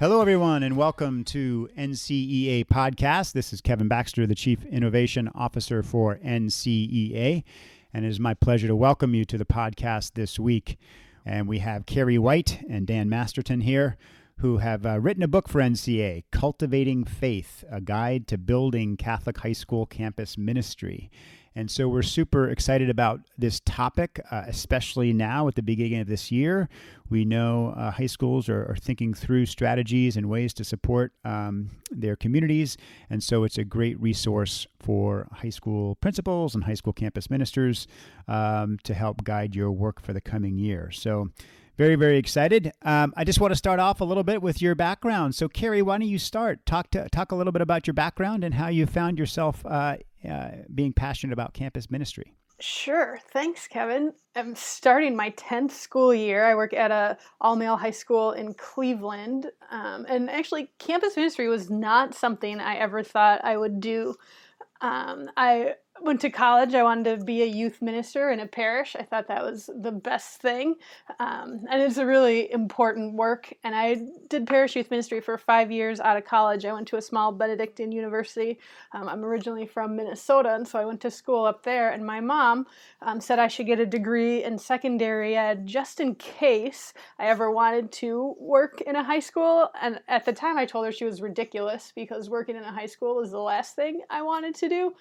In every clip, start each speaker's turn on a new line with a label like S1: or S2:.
S1: Hello, everyone, and welcome to NCEA Podcast. This is Kevin Baxter, the Chief Innovation Officer for NCEA, and it is my pleasure to welcome you to the podcast this week. And we have Carrie White and Dan Masterton here, who have uh, written a book for NCEA, Cultivating Faith, a guide to building Catholic high school campus ministry. And so we're super excited about this topic, uh, especially now at the beginning of this year. We know uh, high schools are, are, thinking through strategies and ways to support um, their communities. And so it's a great resource for high school principals and high school campus ministers um, to help guide your work for the coming year. So very, very excited. Um, I just want to start off a little bit with your background. So, Carrie, why don't you start? Talk to talk a little bit about your background and how you found yourself uh, uh, being passionate about campus ministry.
S2: Sure. Thanks, Kevin. I'm starting my 10th school year. I work at a all-male high school in Cleveland. Um, and actually, campus ministry was not something I ever thought I would do. Um, I went to college, I wanted to be a youth minister in a parish. I thought that was the best thing. Um, and it's a really important work. And I did parish youth ministry for five years out of college. I went to a small Benedictine university. Um, I'm originally from Minnesota, and so I went to school up there. And my mom um, said I should get a degree in secondary ed just in case I ever wanted to work in a high school. And at the time, I told her she was ridiculous because working in a high school was the last thing I wanted to do.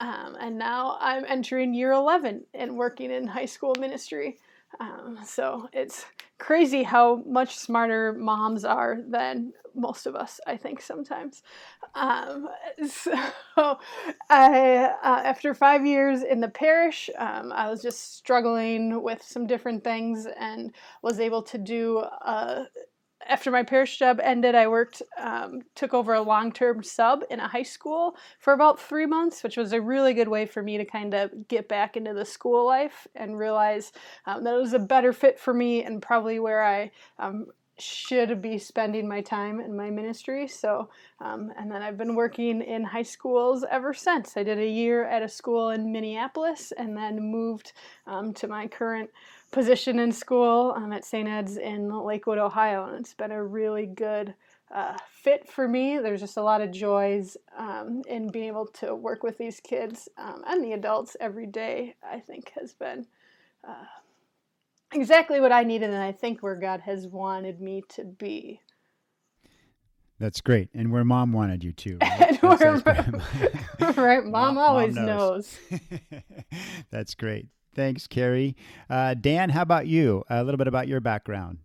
S2: Um, and now I'm entering year 11 and working in high school ministry. Um, so it's crazy how much smarter moms are than most of us, I think, sometimes. Um, so I, uh, after five years in the parish, um, I was just struggling with some different things and was able to do a after my parish job ended, I worked, um, took over a long term sub in a high school for about three months, which was a really good way for me to kind of get back into the school life and realize um, that it was a better fit for me and probably where I um, should be spending my time in my ministry. So, um, and then I've been working in high schools ever since. I did a year at a school in Minneapolis and then moved um, to my current position in school um, at St. Ed's in Lakewood, Ohio, and it's been a really good uh, fit for me. There's just a lot of joys um, in being able to work with these kids um, and the adults every day. I think has been uh, exactly what I needed, and I think where God has wanted me to be.
S1: That's great, and where Mom wanted you to. Right,
S2: right. Mom, Mom always Mom knows. knows.
S1: That's great. Thanks, Carrie. Uh, Dan, how about you? A little bit about your background.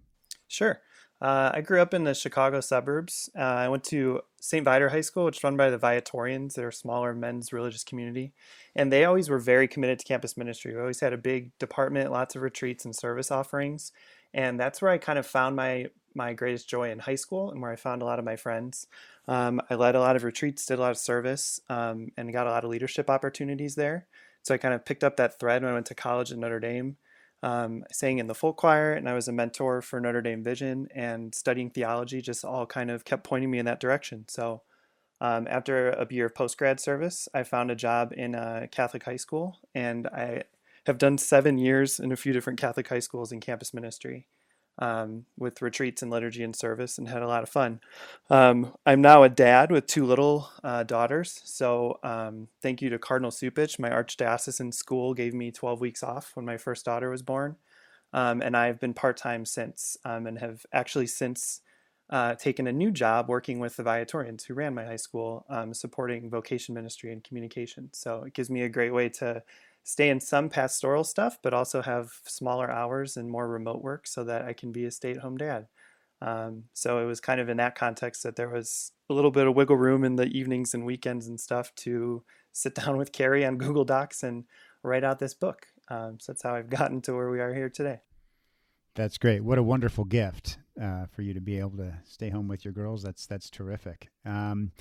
S3: Sure. Uh, I grew up in the Chicago suburbs. Uh, I went to St. Viator High School, which is run by the Viatorians. They're a smaller men's religious community. And they always were very committed to campus ministry. We always had a big department, lots of retreats and service offerings. And that's where I kind of found my, my greatest joy in high school and where I found a lot of my friends. Um, I led a lot of retreats, did a lot of service, um, and got a lot of leadership opportunities there. So I kind of picked up that thread when I went to college at Notre Dame. Um, sang in the folk choir, and I was a mentor for Notre Dame Vision, and studying theology just all kind of kept pointing me in that direction. So, um, after a year of post grad service, I found a job in a Catholic high school, and I have done seven years in a few different Catholic high schools in campus ministry um, with retreats and liturgy and service and had a lot of fun. Um, I'm now a dad with two little uh, daughters. So um, thank you to Cardinal Cupich. My archdiocesan school gave me 12 weeks off when my first daughter was born. Um, and I've been part time since um, and have actually since uh, taken a new job working with the Viatorians who ran my high school, um, supporting vocation ministry and communication. So it gives me a great way to stay in some pastoral stuff, but also have smaller hours and more remote work so that I can be a stay at home dad. Um, so it was kind of in that context that there was a little bit of wiggle room in the evenings and weekends and stuff to sit down with Carrie on Google Docs and write out this book. Um, so that's how I've gotten to where we are here today.
S1: That's great. What a wonderful gift uh, for you to be able to stay home with your girls. That's that's terrific. Um,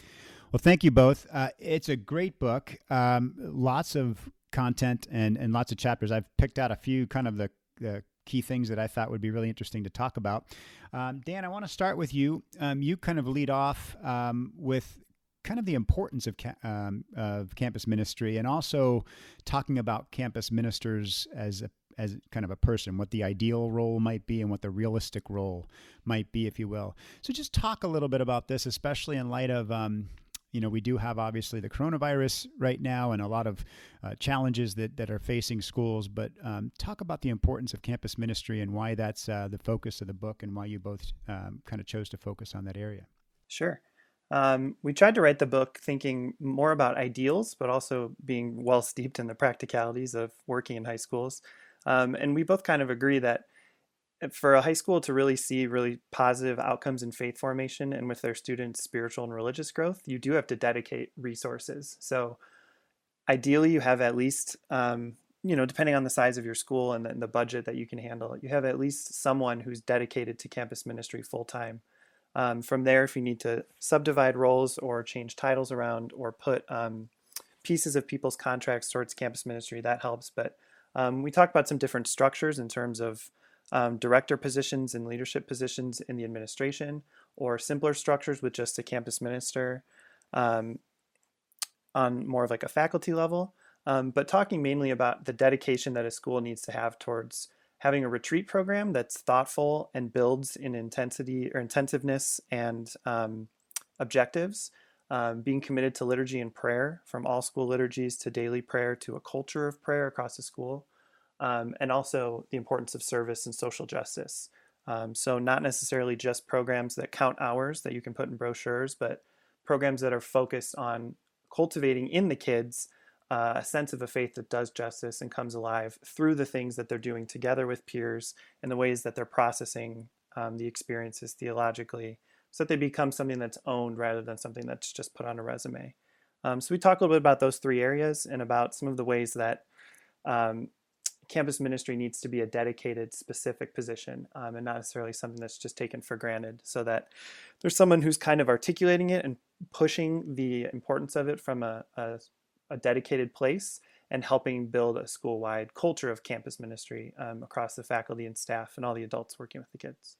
S1: well, thank you both. Uh, it's a great book. Um, lots of content and, and lots of chapters. I've picked out a few kind of the, the key things that I thought would be really interesting to talk about. Um, Dan, I want to start with you. Um, you kind of lead off um, with kind of the importance of, ca- um, of campus ministry and also talking about campus ministers as a, as kind of a person, what the ideal role might be and what the realistic role might be, if you will. So just talk a little bit about this, especially in light of um, you know, we do have obviously the coronavirus right now and a lot of uh, challenges that, that are facing schools. But um, talk about the importance of campus ministry and why that's uh, the focus of the book and why you both um, kind of chose to focus on that area.
S3: Sure. Um, we tried to write the book thinking more about ideals, but also being well steeped in the practicalities of working in high schools. Um, and we both kind of agree that for a high school to really see really positive outcomes in faith formation and with their students' spiritual and religious growth, you do have to dedicate resources. So, ideally, you have at least, um, you know, depending on the size of your school and the, the, budget that you can handle, you have at least someone who's dedicated to campus ministry full time. Um, from there, if you need to subdivide roles or change titles around or put um, pieces of people's contracts towards campus ministry, that helps. But um, we talked about some different structures in terms of um, director positions and leadership positions in the administration, or simpler structures with just a campus minister um, on more of like a faculty level. Um, but talking mainly about the dedication that a school needs to have towards having a retreat program that's thoughtful and builds in intensity or intensiveness and um, objectives. Um, being committed to liturgy and prayer, from all school liturgies to daily prayer to a culture of prayer across the school, um, and also the importance of service and social justice. Um, so, not necessarily just programs that count hours that you can put in brochures, but programs that are focused on cultivating in the kids uh, a sense of a faith that does justice and comes alive through the things that they're doing together with peers and the ways that they're processing um, the experiences theologically so that they become something that's owned rather than something that's just put on a resume. Um, so, we talk a little bit about those three areas and about some of the ways that um, campus ministry needs to be a dedicated, specific position um, and not necessarily something that's just taken for granted. So that there's someone who's kind of articulating it and pushing the importance of it from a, a, a dedicated place and helping build a school wide culture of campus ministry um, across the faculty and staff and all the adults working with the kids.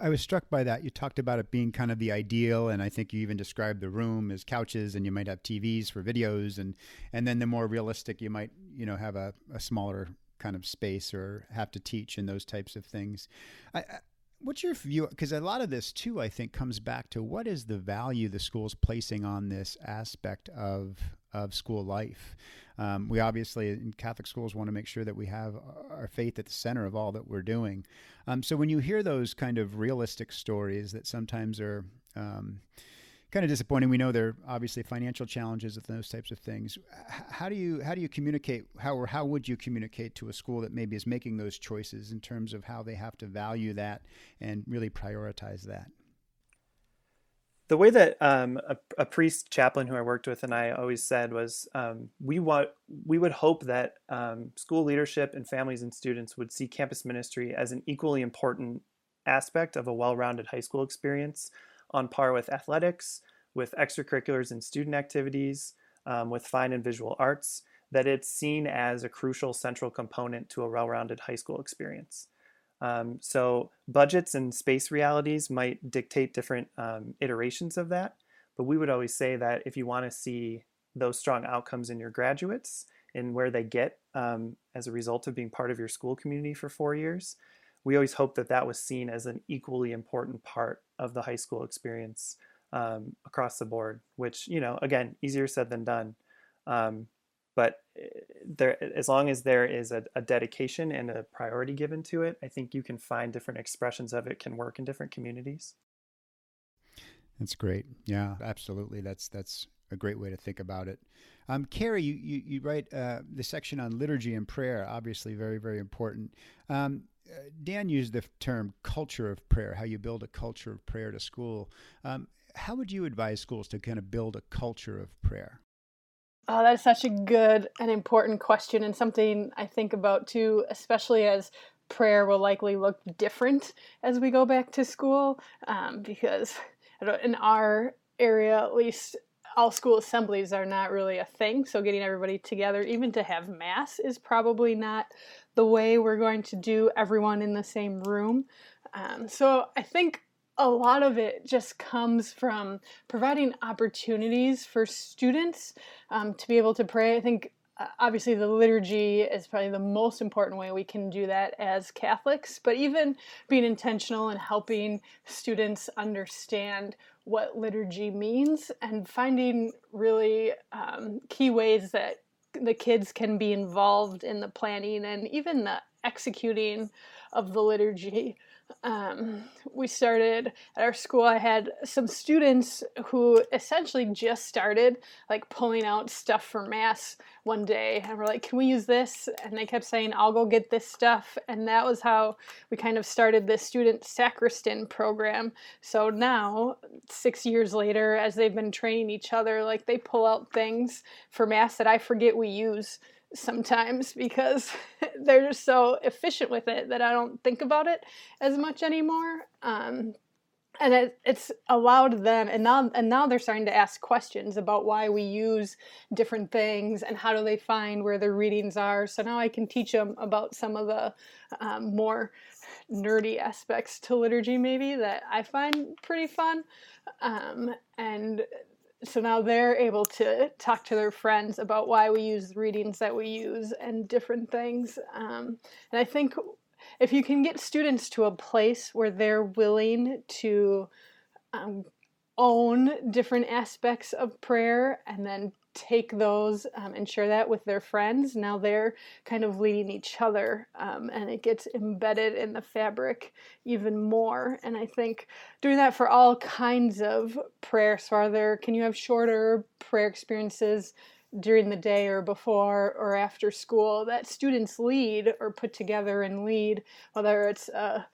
S1: I, was struck by that. You talked about it being kind of the ideal, and I think you even described the room as couches, and you might have TVs for videos, and and then the more realistic, you might you know have a, a smaller kind of space or have to teach and those types of things. I, I, what's your view? Because a lot of this too, I think, comes back to what is the value the school's placing on this aspect of of school life. Um, we obviously in Catholic schools want to make sure that we have our faith at the center of all that we're doing. Um, so when you hear those kind of realistic stories that sometimes are um, kind of disappointing, we know there are obviously financial challenges with those types of things. How do you how do you communicate how or how would you communicate to a school that maybe is making those choices in terms of how they have to value that and really prioritize that?
S3: The way that um, a, a, priest chaplain who I worked with and I always said was um, we want we would hope that um, school leadership and families and students would see campus ministry as an equally important aspect of a well-rounded high school experience on par with athletics, with extracurriculars and student activities, um, with fine and visual arts, that it's seen as a crucial central component to a well-rounded high school experience. Um, so budgets and space realities might dictate different um, iterations of that, but we would always say that if you want to see those strong outcomes in your graduates and where they get um, as a result of being part of your school community for four years, we always hope that that was seen as an equally important part of the high school experience um, across the board. Which you know, again, easier said than done. But eh, there as long as there is a, a, dedication and a priority given to it i think you can find different expressions of it can work in different communities.
S1: That's great. Yeah absolutely. That's that's a great way to think about it. Um, carrie you, you, you write uh, the section on liturgy and prayer obviously very very important. Um, uh, dan used the term culture of prayer how you build a culture of prayer to school. Um, how would you advise schools to kind of build a culture of prayer
S2: Oh, that's such a good and important question, and something I think about too, especially as prayer will likely look different as we go back to school. Um, because in our area, at least, all school assemblies are not really a thing. So, getting everybody together, even to have mass, is probably not the way we're going to do everyone in the same room. Um, so, I think a lot of it just comes from providing opportunities for students um, to be able to pray. I think uh, obviously the liturgy is probably the most important way we can do that as Catholics, but even being intentional and helping students understand what liturgy means and finding really um, key ways that the kids can be involved in the planning and even the executing of the liturgy um, we started at our school i had some students who essentially just started like pulling out stuff for mass one day and we're like can we use this? And they kept saying i'll go get this stuff. And that was how we kind of started the student sacristan program. So now six years later as they've been training each other like they pull out things for mass that i forget we use sometimes because they're just so efficient with it that I don't think about it as much anymore. Um, and it, it's allowed them, and now and now they're starting to ask questions about why we use different things and how do they find where their readings are. So now I can teach them about some of the um, more nerdy aspects to liturgy, maybe that I find pretty fun. Um, and so now they're able to talk to their friends about why we use readings that we use and different things. Um, and I think if you can get students to a place where they're willing to um, own different aspects of prayer and then take those um, and share that with their friends. Now they're kind of leading each other, um, and it gets embedded in the fabric even more. And I think doing that for all kinds of prayers, Father, can you have shorter prayer experiences? during the day or before or after school that students lead or put together and lead, whether it's a,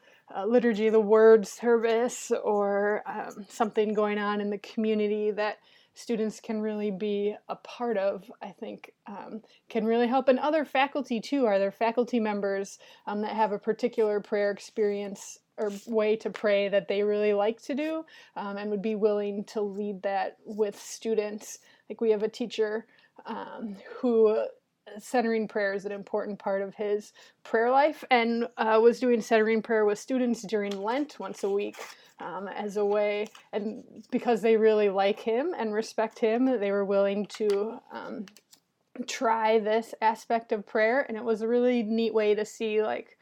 S2: liturgy of the word service or um, something going on in the community that students can really be a part of, I think, um, can really help. And other faculty too. Are there faculty members um, that have a particular prayer experience or way to pray that they really like to do um, and would be willing to lead that with students? Like we have a teacher um, who centering prayer is an important part of his prayer life and uh, was doing centering prayer with students during Lent once a week um, as a way, and because they really like him and respect him, they were willing to um, try this aspect of prayer, and it was a really neat way to see like.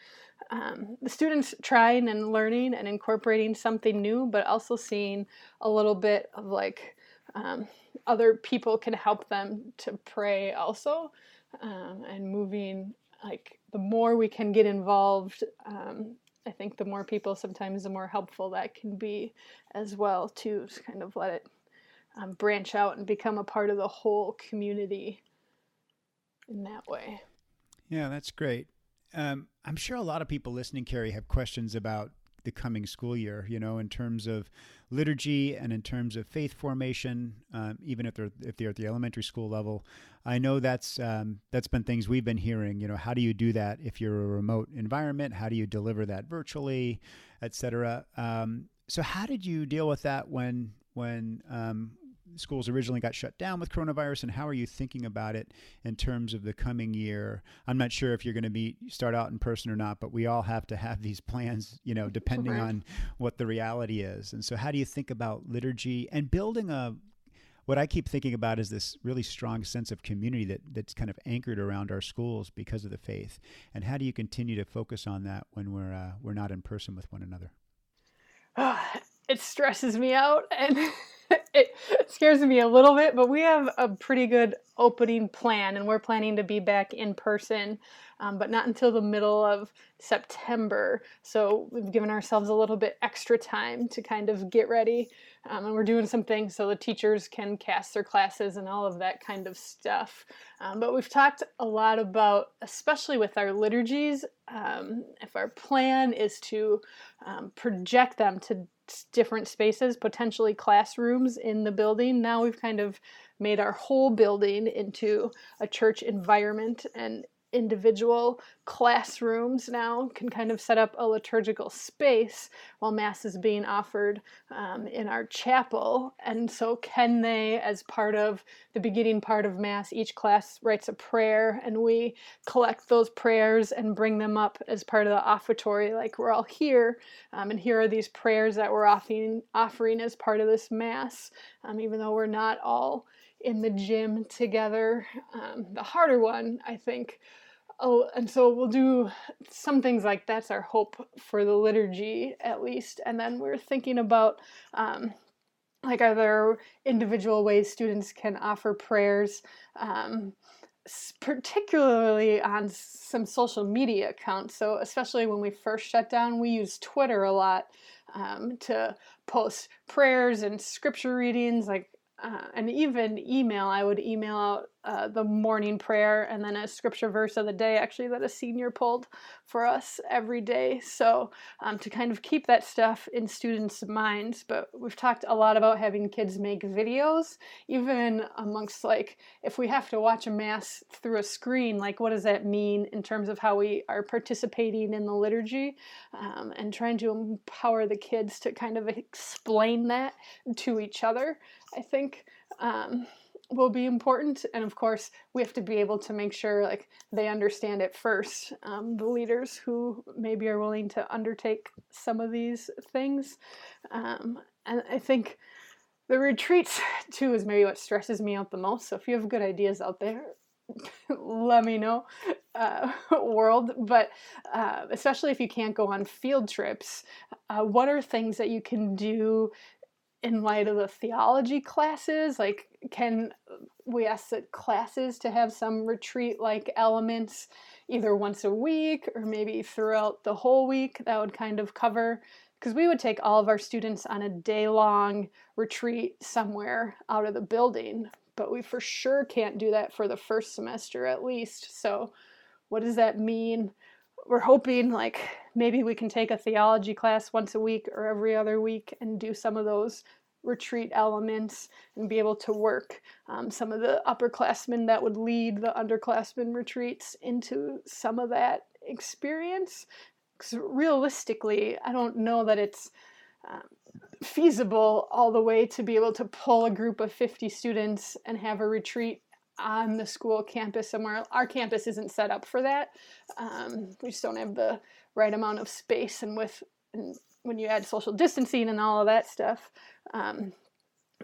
S2: Um, the students trying and learning and incorporating something new, but also seeing a little bit of like um, other people can help them to pray also, um, and moving like the more we can get involved um, I think the more people, sometimes the more helpful that can be as well, to kind of let it um, branch out and become a part of the whole community in that way.
S1: Yeah, that's great. Um, I'm sure a lot of people listening, Carrie, have questions about the coming school year, you know, in terms of liturgy and in terms of faith formation, um, even if they're if they're at the elementary school level. I know that's um, that's been things we've been hearing. You know, how do you do that if you're a remote environment? How do you deliver that virtually, et cetera? Um, so, how did you deal with that when when um, schools originally got shut down with coronavirus, and how are you thinking about it in terms of the coming year? I'm not sure if you're going to be start out in person or not, but we all have to have these plans, you know, depending on what the reality is. And so, how do you think about liturgy and building a what I keep thinking about is this really strong sense of community that that's kind of anchored around our schools because of the faith. And how do you continue to focus on that when we're uh, we're not in person with one another?
S2: Oh, it stresses me out and it scares me a little bit, but we have a pretty good opening plan, and we're planning to be back in person, um, but not until the middle of September. So we've given ourselves a little bit extra time to kind of get ready, um, and we're doing some things so the teachers can cast their classes and all of that kind of stuff. Um, but we've talked a lot about, especially with our liturgies, um, if our plan is to um, project them to different spaces, potentially classrooms in the building. Now we've kind of made our whole building into a church environment and individual classrooms now can kind of set up a liturgical space while Mass is being offered um, in our chapel. And so, can they, as part of the beginning part of Mass, each class writes a prayer and we collect those prayers and bring them up as part of the offertory, like we're all here. Um, and here are these prayers that we're offering, offering as part of this Mass, um, even though we're not all in the gym together. Um, the harder one, I think. Oh, and so we'll do some things like that's our hope for the liturgy at least. And then we're thinking about um, like are there individual ways students can offer prayers um, particularly on some social media accounts so especially when we first shut down we used twitter a lot um, to post prayers and scripture readings like uh, and even email i would email out uh, the morning prayer and then a scripture verse of the day actually that a senior pulled for us every day. So um, to kind of keep that stuff in students minds but we've talked a lot about having kids make videos even amongst like if we have to watch a mass through a screen like what does that mean in terms of how we are participating in the liturgy? Um, and trying to empower the kids to kind of explain that to each other i think um, will be important and of course we have to be able to make sure like they understand it first um, the leaders who maybe are willing to undertake some of these things. Um, and i think the retreats too is maybe what stresses me out the most. So if you have good ideas out there let me know uh, world. But uh, especially if you can't go on field trips uh, what are things that you can do in light of the theology classes like can we ask the classes to have some retreat like elements either once a week or maybe throughout the whole week that would kind of cover? Because we would take all of our students on a day long retreat somewhere out of the building but we for sure can't do that for the first semester at least. So what does that mean we're hoping like maybe we can take a theology class once a week or every other week and do some of those retreat elements and be able to work um, some of the upperclassmen that would lead the underclassmen retreats into some of that experience. Because realistically, I don't know that it's um, feasible all the way to be able to pull a group of 50 students and have a retreat on the school campus somewhere. Our campus isn't set up for that. Um, we just don't have the right amount of space, and with and when you add social distancing and all of that stuff, um,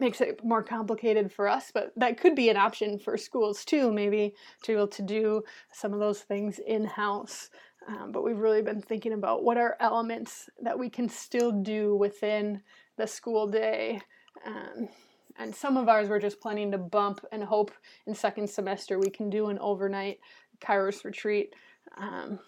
S2: makes it more complicated for us. But that could be an option for schools too, maybe to be able to do some of those things in house. Um, but we've really been thinking about what are elements that we can still do within the school day. And some of ours we're just planning to bump and hope in second semester we can do an overnight Kairos retreat. Um,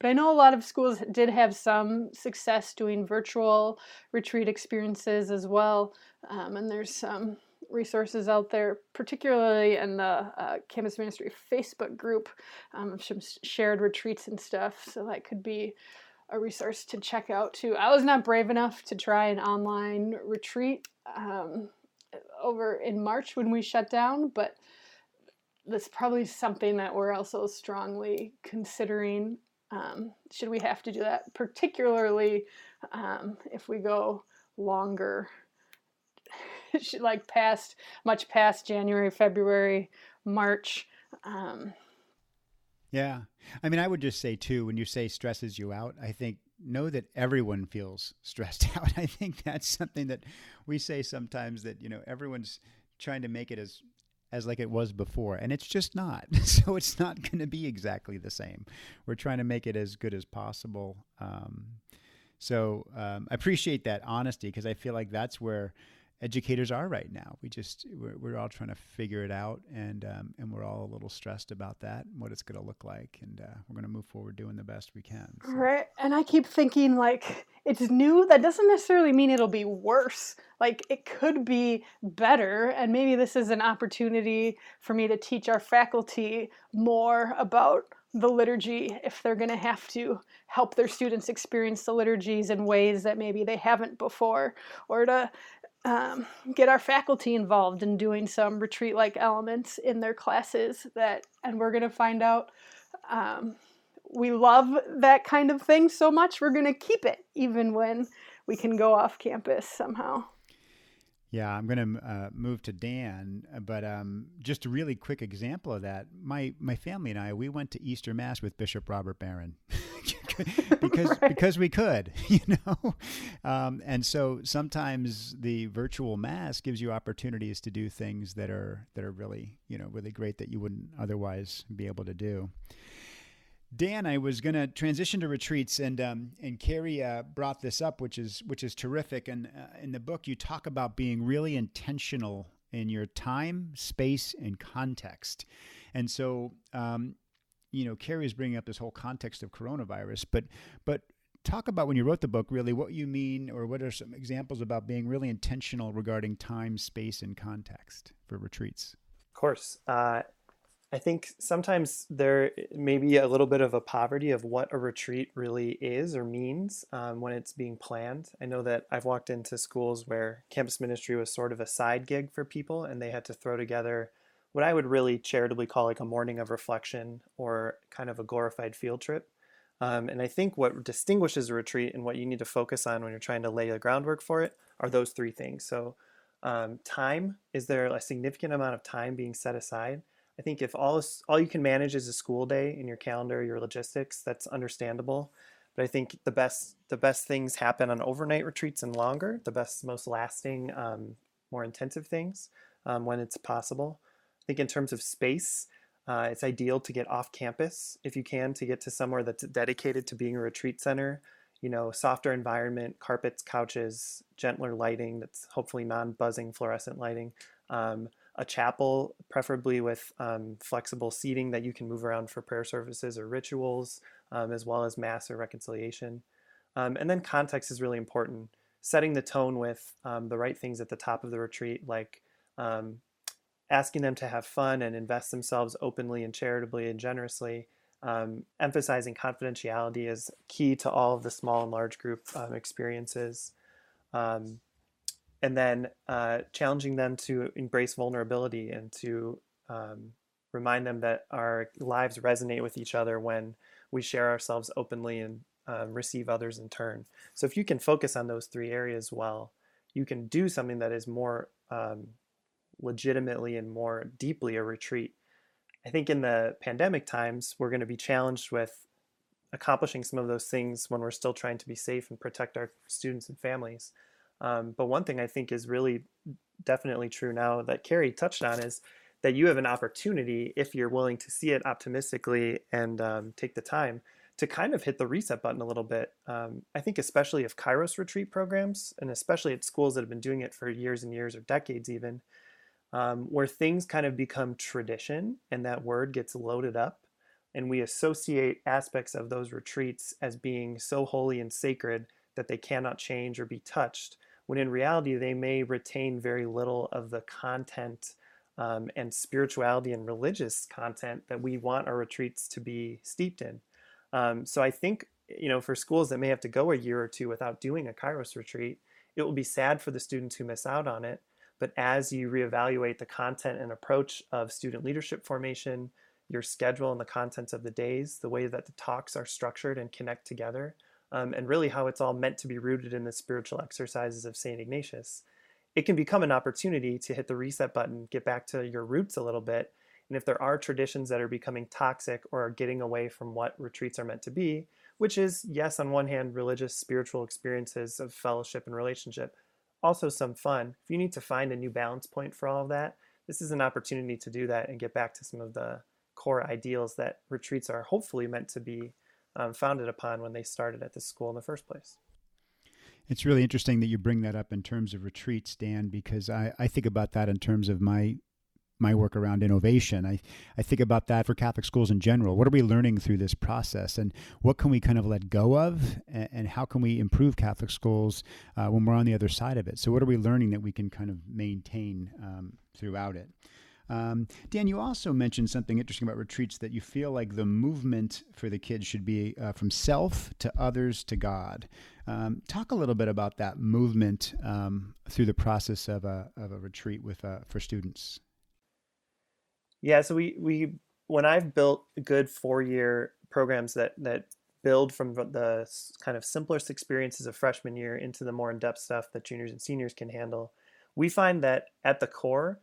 S2: but I know a lot of schools did have some success doing virtual retreat experiences as well. Um, and there's some resources out there, particularly in the uh, Campus Ministry Facebook group, um, some shared retreats and stuff. So that could be a resource to check out too. I was not brave enough to try an online retreat um, over in March when we shut down, but that's probably something that we're also strongly considering um, should we have to do that, particularly um, if we go longer, like past much past January, February, March. Um,
S1: yeah, I mean, I would just say too, when you say stresses you out, I think know that everyone feels stressed out. I think that's something that we say sometimes that you know everyone's trying to make it as as like it was before and it's just not so it's not going to be exactly the same we're trying to make it as good as possible um, so um, i appreciate that honesty because i feel like that's where educators are right now. We just we're, we're all trying to figure it out, and um, and we're all a little stressed about that and what it's going to look like, and uh, we're going to move forward doing the best we can.
S2: So. Right, and I keep thinking like it's new. That doesn't necessarily mean it'll be worse. Like it could be better, and maybe this is an opportunity for me to teach our faculty more about the liturgy if they're going to have to help their students experience the liturgies in ways that maybe they haven't before or to um, get our faculty involved in doing some retreat like elements in their classes that and we're going to find out um, we love that kind of thing so much we're going to keep it even when we can go off campus somehow
S1: yeah, I'm going to uh, move to Dan, but um, just a really quick example of that. My my family and I we went to Easter Mass with Bishop Robert Barron because because we could, you know. Um, and so sometimes the virtual mass gives you opportunities to do things that are that are really you know really great that you wouldn't otherwise be able to do. Dan, I was going to transition to retreats, and um, and Carrie uh, brought this up, which is which is terrific. And uh, in the book, you talk about being really intentional in your time, space, and context. And so, um, you know, Carrie is bringing up this whole context of coronavirus, but but talk about when you wrote the book, really what you mean, or what are some examples about being really intentional regarding time, space, and context for retreats.
S3: Of course. Uh, I think sometimes there may be a little bit of a poverty of what a retreat really is or means um, when it's being planned. I know that I've walked into schools where campus ministry was sort of a side gig for people and they had to throw together what I would really charitably call like a morning of reflection or kind of a glorified field trip. Um, and I think what distinguishes a retreat and what you need to focus on when you're trying to lay the groundwork for it are those three things. So, um, time is there a significant amount of time being set aside? I think if all all you can manage is a school day in your calendar, your logistics, that's understandable. But I think the best the best things happen on overnight retreats and longer. The best, most lasting, um, more intensive things um, when it's possible. I think in terms of space, uh, it's ideal to get off campus if you can to get to somewhere that's dedicated to being a retreat center. You know, softer environment, carpets, couches, gentler lighting that's hopefully non-buzzing fluorescent lighting. Um, a chapel, preferably with um, flexible seating that you can move around for prayer services or rituals, um, as well as Mass or reconciliation. Um, and then context is really important. Setting the tone with um, the right things at the top of the retreat, like um, asking them to have fun and invest themselves openly and charitably and generously. Um, emphasizing confidentiality is key to all of the small and large group experiences. Um, and then uh, challenging them to embrace vulnerability and to um, remind them that our lives resonate with each other when we share ourselves openly and um, receive others in turn. So if you can focus on those three areas well, you can do something that is more um, legitimately and more deeply a retreat. I think in the pandemic times, we're going to be challenged with accomplishing some of those things when we're still trying to be safe and protect our students and families. Um, but one thing I think is really definitely true now that Carrie touched on is that you have an opportunity, if you're willing to see it optimistically and um, take the time, to kind of hit the reset button a little bit. Um, I think, especially if Kairos retreat programs, and especially at schools that have been doing it for years and years or decades even, um, where things kind of become tradition and that word gets loaded up, and we associate aspects of those retreats as being so holy and sacred that they cannot change or be touched when in reality they may retain very little of the content um, and spirituality and religious content that we want our retreats to be steeped in. Um, so I think you know for schools that may have to go a year or two without doing a Kairos retreat, it will be sad for the students who miss out on it. But as you reevaluate the content and approach of student leadership formation, your schedule and the contents of the days, the way that the talks are structured and connect together, um, and really how it's all meant to be rooted in the spiritual exercises of St. Ignatius, it can become an opportunity to hit the reset button, get back to your roots a little bit. And if there are traditions that are becoming toxic or are getting away from what retreats are meant to be, which is, yes, on one hand, religious, spiritual experiences of fellowship and relationship, also some fun. If you need to find a new balance point for all of that, this is an opportunity to do that and get back to some of the core ideals that retreats are hopefully meant to be um, founded upon when they started at this school in the first place.
S1: It's really interesting that you bring that up in terms of retreats, Dan, because I, I think about that in terms of my my work around innovation. I, I think about that for Catholic schools in general. What are we learning through this process, and what can we kind of let go of, and, and how can we improve Catholic schools uh, when we're on the other side of it? So, what are we learning that we can kind of maintain um, throughout it? Um, Dan, you also mentioned something interesting about retreats that you feel like the movement for the kids should be uh, from self to others to God. Um, talk a little bit about that movement um, through the process of a, of a retreat with uh, for students.
S3: Yeah, so we, we when I've built good four year programs that that build from the kind of simplest experiences of freshman year into the more in depth stuff that juniors and seniors can handle, we find that at the core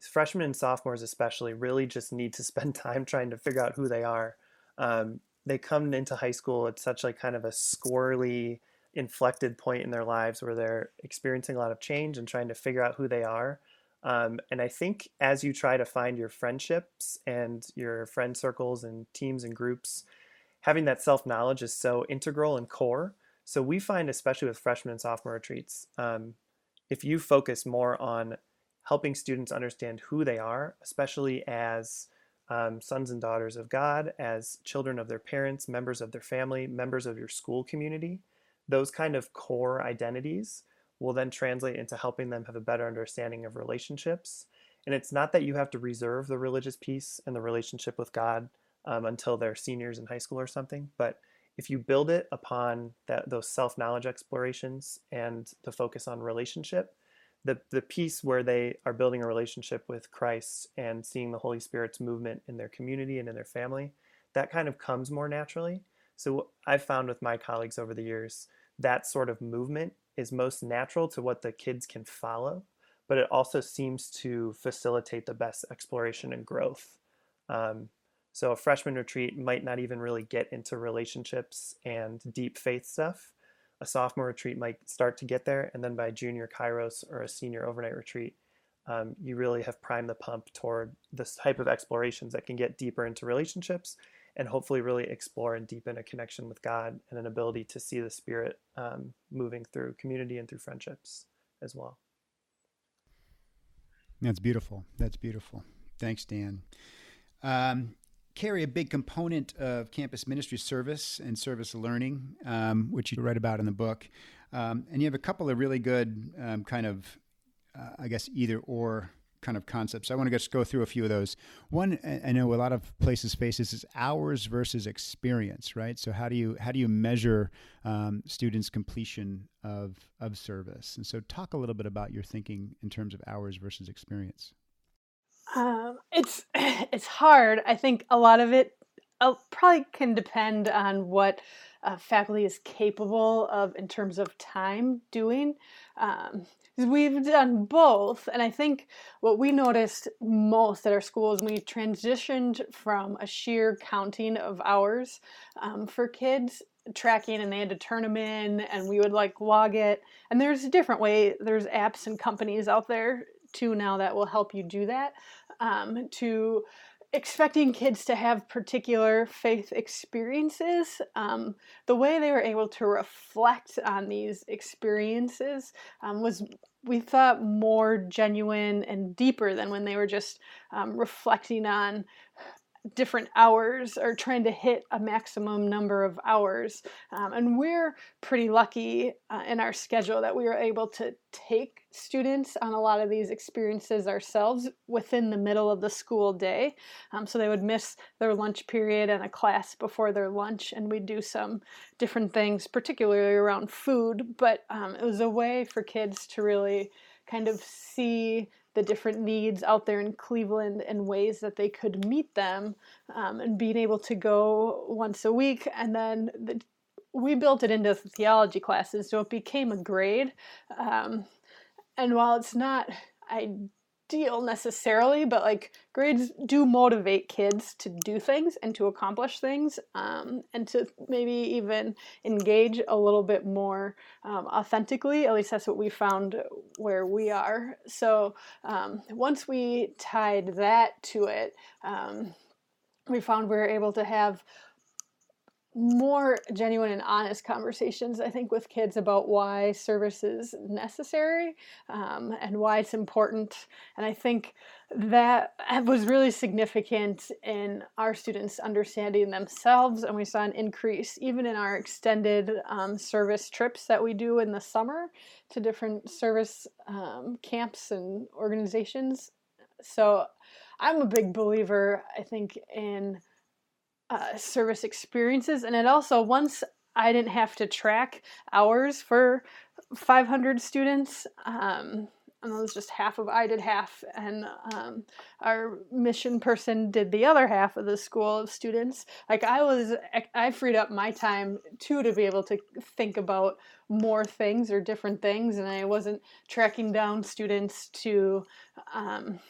S3: freshmen and sophomores especially really just need to spend time trying to figure out who they are. Um, they come into high school at such like kind of a squirrely inflected point in their lives where they're experiencing a lot of change and trying to figure out who they are um, and I think as you try to find your friendships and your friend circles and teams and groups, having that self knowledge is so integral and core. So we find, especially with freshman and sophomore retreats, um, if you focus more on helping students understand who they are, especially as um, sons and daughters of God, as children of their parents, members of their family, members of your school community, those kind of core identities will then translate into helping them have a better understanding of relationships. And it's not that you have to reserve the religious piece and the relationship with God um, until they're seniors in high school or something, but if you build it upon that, those self-knowledge explorations and the focus on relationship, the, the piece where they are building a relationship with Christ and seeing the Holy Spirit's movement in their community and in their family, that kind of comes more naturally. So I've found with my colleagues over the years, that sort of movement is most natural to what the kids can follow, but it also seems to facilitate the best exploration and growth. Um, so a freshman retreat might not even really get into relationships and deep faith stuff. A sophomore retreat might start to get there, and then by junior Kairos or a senior overnight retreat, um, you really have primed the pump toward this type of explorations that can get deeper into relationships and hopefully really explore and deepen a connection with God and an ability to see the Spirit um, moving through community and through friendships as well.
S1: That's beautiful. That's beautiful. Thanks, Dan. Um, Carrie, a big component of campus ministry service and service learning, um, which you write about in the book. Um, and you have a couple of really good um, kind of, uh, I guess, either or kind of concepts. I want to just go through a few of those. One, I know a lot of places face this is hours versus experience, right? So how do you how do you measure um, students' completion of of service? And so, talk a little bit about your thinking in terms of hours versus experience.
S2: Um, it's it's hard. I think a lot of it uh, probably can depend on what uh, faculty is capable of in terms of time doing. Um, we've done both, and I think what we noticed most at our schools when we transitioned from a sheer counting of hours um, for kids tracking and they had to turn them in and we would like log it. And there's a different way there's apps and companies out there too now that will help you do that um, to expecting kids to have particular faith experiences, um, the way they were able to reflect on these experiences um, was, we thought, more genuine and deeper than when they were just um, reflecting on different hours or trying to hit a maximum number of hours. Um, and we're pretty lucky uh, in our schedule that we were able to take students on a lot of these experiences ourselves within the middle of the school day. Um, so they would miss their lunch period and a class before their lunch, and we'd do some different things, particularly around food. But um, it was a way for kids to really kind of see the different needs out there in Cleveland and ways that they could meet them, um, and being able to go once a week. And then the, we built it into theology classes, so it became a grade. Um, and while it's not, I deal necessarily, but like grades do motivate kids to do things and to accomplish things um, and to maybe even engage a little bit more um, authentically. At least that's what we found where we are. So um, once we tied that to it, um, we found we were able to have more genuine and honest conversations, I think, with kids about why service is necessary um, and why it's important. And I think that was really significant in our students understanding themselves. And we saw an increase even in our extended um, service trips that we do in the summer to different service um, camps and organizations. So I'm a big believer, I think, in uh, service experiences. And it also, once I didn't have to track hours for 500 students, um, and that was just half of I did half, and um, our mission person did the other half of the school of students. Like I was, I freed up my time too to be able to think about more things or different things, and I wasn't tracking down students to um,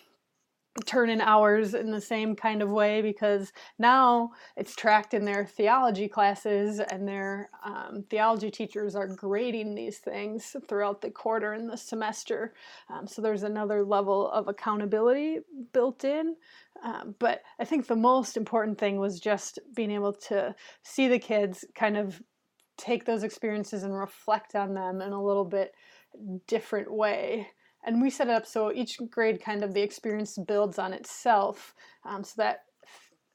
S2: turn in hours in the same kind of way because now it's tracked in their theology classes and their um, theology teachers are grading these things throughout the quarter and the semester. Um, so there's another level of accountability built in. Um, but i think the most important thing was just being able to see the kids kind of take those experiences and reflect on them in a little bit different way and we set it up so each grade kind of the experience builds on itself um, so that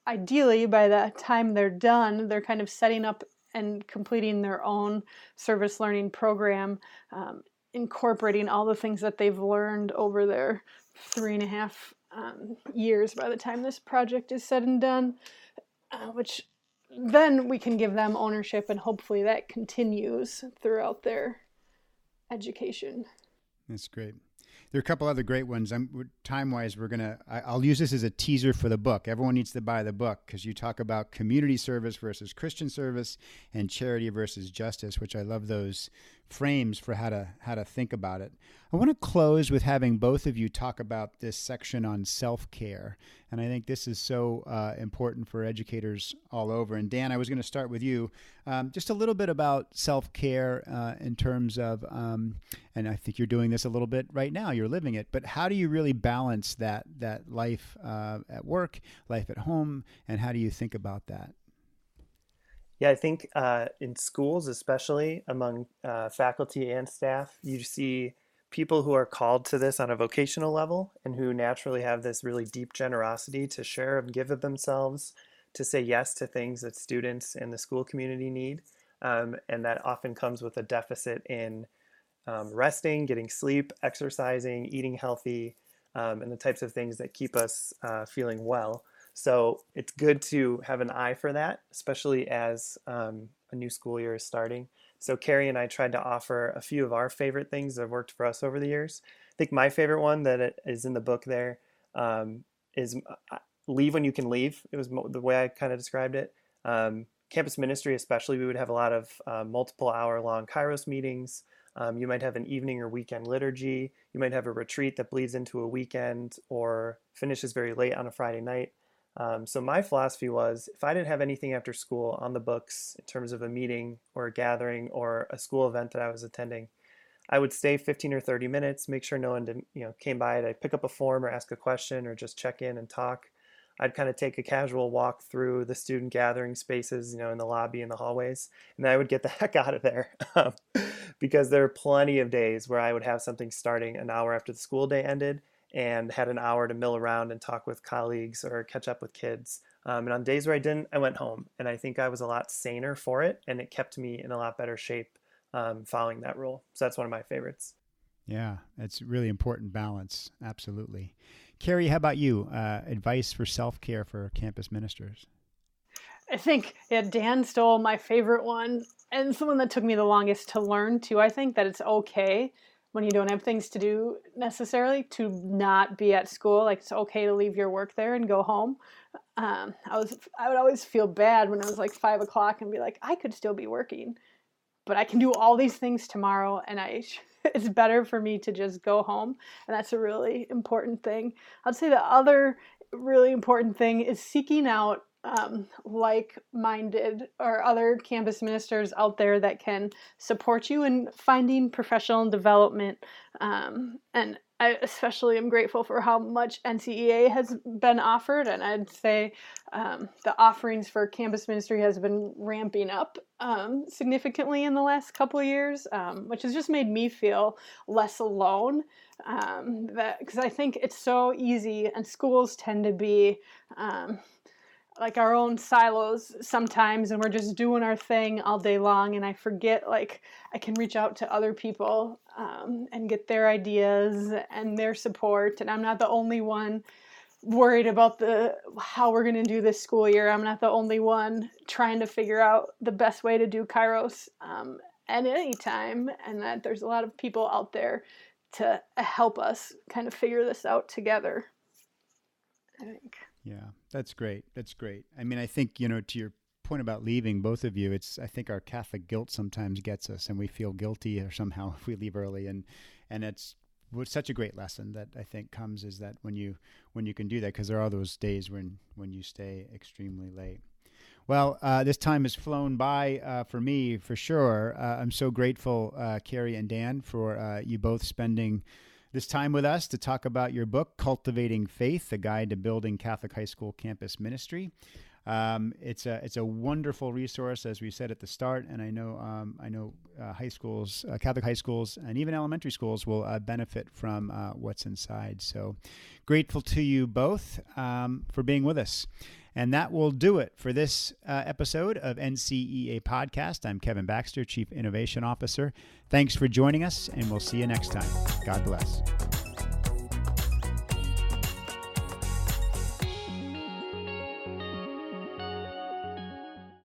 S2: ideally by the time they're done they're kind of setting up and completing their own service learning program um, incorporating all the things that they've learned over their three and a half um, years by the time this project is said and done uh, which then we can give them ownership and hopefully that continues throughout their education.
S1: That's great there are a couple other great ones. I'm time wise, we're gonna. I, will use this as a teaser for the book. Everyone needs to buy the book because you talk about community service versus Christian service and charity versus justice, which I love those frames for how to how to think about it. I want to close with having both of you talk about this section on self care, and I think this is so uh, important for educators all over. And Dan, I was going to start with you, um, just a little bit about self care uh, in terms of, um, and I think you're doing this a little bit right now. You're living it, but how do you really balance that that life uh, at work, life at home, and how do you think about that?
S3: Yeah, I think uh, in schools, especially among uh, faculty and staff, you see people who are called to this on a vocational level and who naturally have this really deep generosity to share and give of themselves, to say yes to things that students and the school community need. Um, and that often comes with a deficit in um, resting, getting sleep, exercising, eating healthy, um, and the types of things that keep us uh, feeling well. So it's good to have an eye for that, especially as um, a new school year is starting. So Carrie and I tried to offer a few of our favorite things that have worked for us over the years. I think my favorite one that is in the book there um, is uh, leave when you can leave. It was the way I kind of described it. Um, campus ministry, especially, we would have a lot of uh, multiple hour long Kairos meetings. Um, you might have an evening or weekend liturgy. You might have a retreat that bleeds into a weekend or finishes very late on a Friday night. Um, so my philosophy was if I didn't have anything after school on the books in terms of a meeting or a gathering or a school event that I was attending, I would stay 15 or 30 minutes, make sure no one did, you know came by. I'd pick up a form or ask a question or just check in and talk. I'd kind of take a casual walk through the student gathering spaces, you know, in the lobby and the hallways, and I would get the heck out of there um, because there are plenty of days where I would have something starting an hour after the school day ended and had an hour to mill around and talk with colleagues or catch up with kids. Um, and on days where I didn't, I went home, and I think I was a lot saner for it, and it kept me in a lot better shape um, following that rule. So that's one of my favorites.
S1: Yeah, it's really important balance. Absolutely. Carrie, how about you? Uh, advice for self care for campus ministers?
S2: I think yeah, Dan stole my favorite one, and someone that took me the longest to learn too. I think that it's okay when you don't have things to do necessarily to not be at school. Like it's okay to leave your work there and go home. Um, I was I would always feel bad when it was like five o'clock and be like, I could still be working, but I can do all these things tomorrow, and I it's better for me to just go home, and that's a really important thing. I'd say the other really important thing is seeking out um, like minded or other campus ministers out there that can support you in finding professional development. Um, and I especially am grateful for how much NCEA has been offered. And I'd say um, the offerings for campus ministry has been ramping up um, significantly in the last couple of years, um, which has just made me feel less alone. Um, because I think it's so easy, and schools tend to be like our own silos sometimes and we're just doing our thing all day long and i forget like i can reach out to other people um, and get their ideas and their support and i'm not the only one worried about the how we're going to do this school year. I'm not the only one trying to figure out the best way to do kairos um, at any time and that there's a lot of people out there to help us kind of figure this out together i think
S1: yeah, that's great. That's great. I mean, I think, you know, to your point about leaving, both of you, it's, I think our Catholic guilt sometimes gets us and we feel guilty or somehow if we leave early. And, and it's such a great lesson that I think comes is that when you when you can do that because there are those days when when you stay extremely late. Well, uh, this time has flown by uh, for me for sure. Uh, I'm so grateful, uh, Carrie and Dan, for uh, you both spending this time with us to talk about your book, Cultivating Faith: A Guide to Building Catholic High School Campus Ministry. Um, it's a it's a wonderful resource, as we said at the start, and I know um, I know uh, high schools, uh, Catholic high schools, and even elementary schools will uh, benefit from uh, what's inside. So grateful to you both um, for being with us. And that will do it for this uh, episode of NCEA Podcast. I'm Kevin Baxter, Chief Innovation Officer. Thanks for joining us, and we'll see you next time. God bless.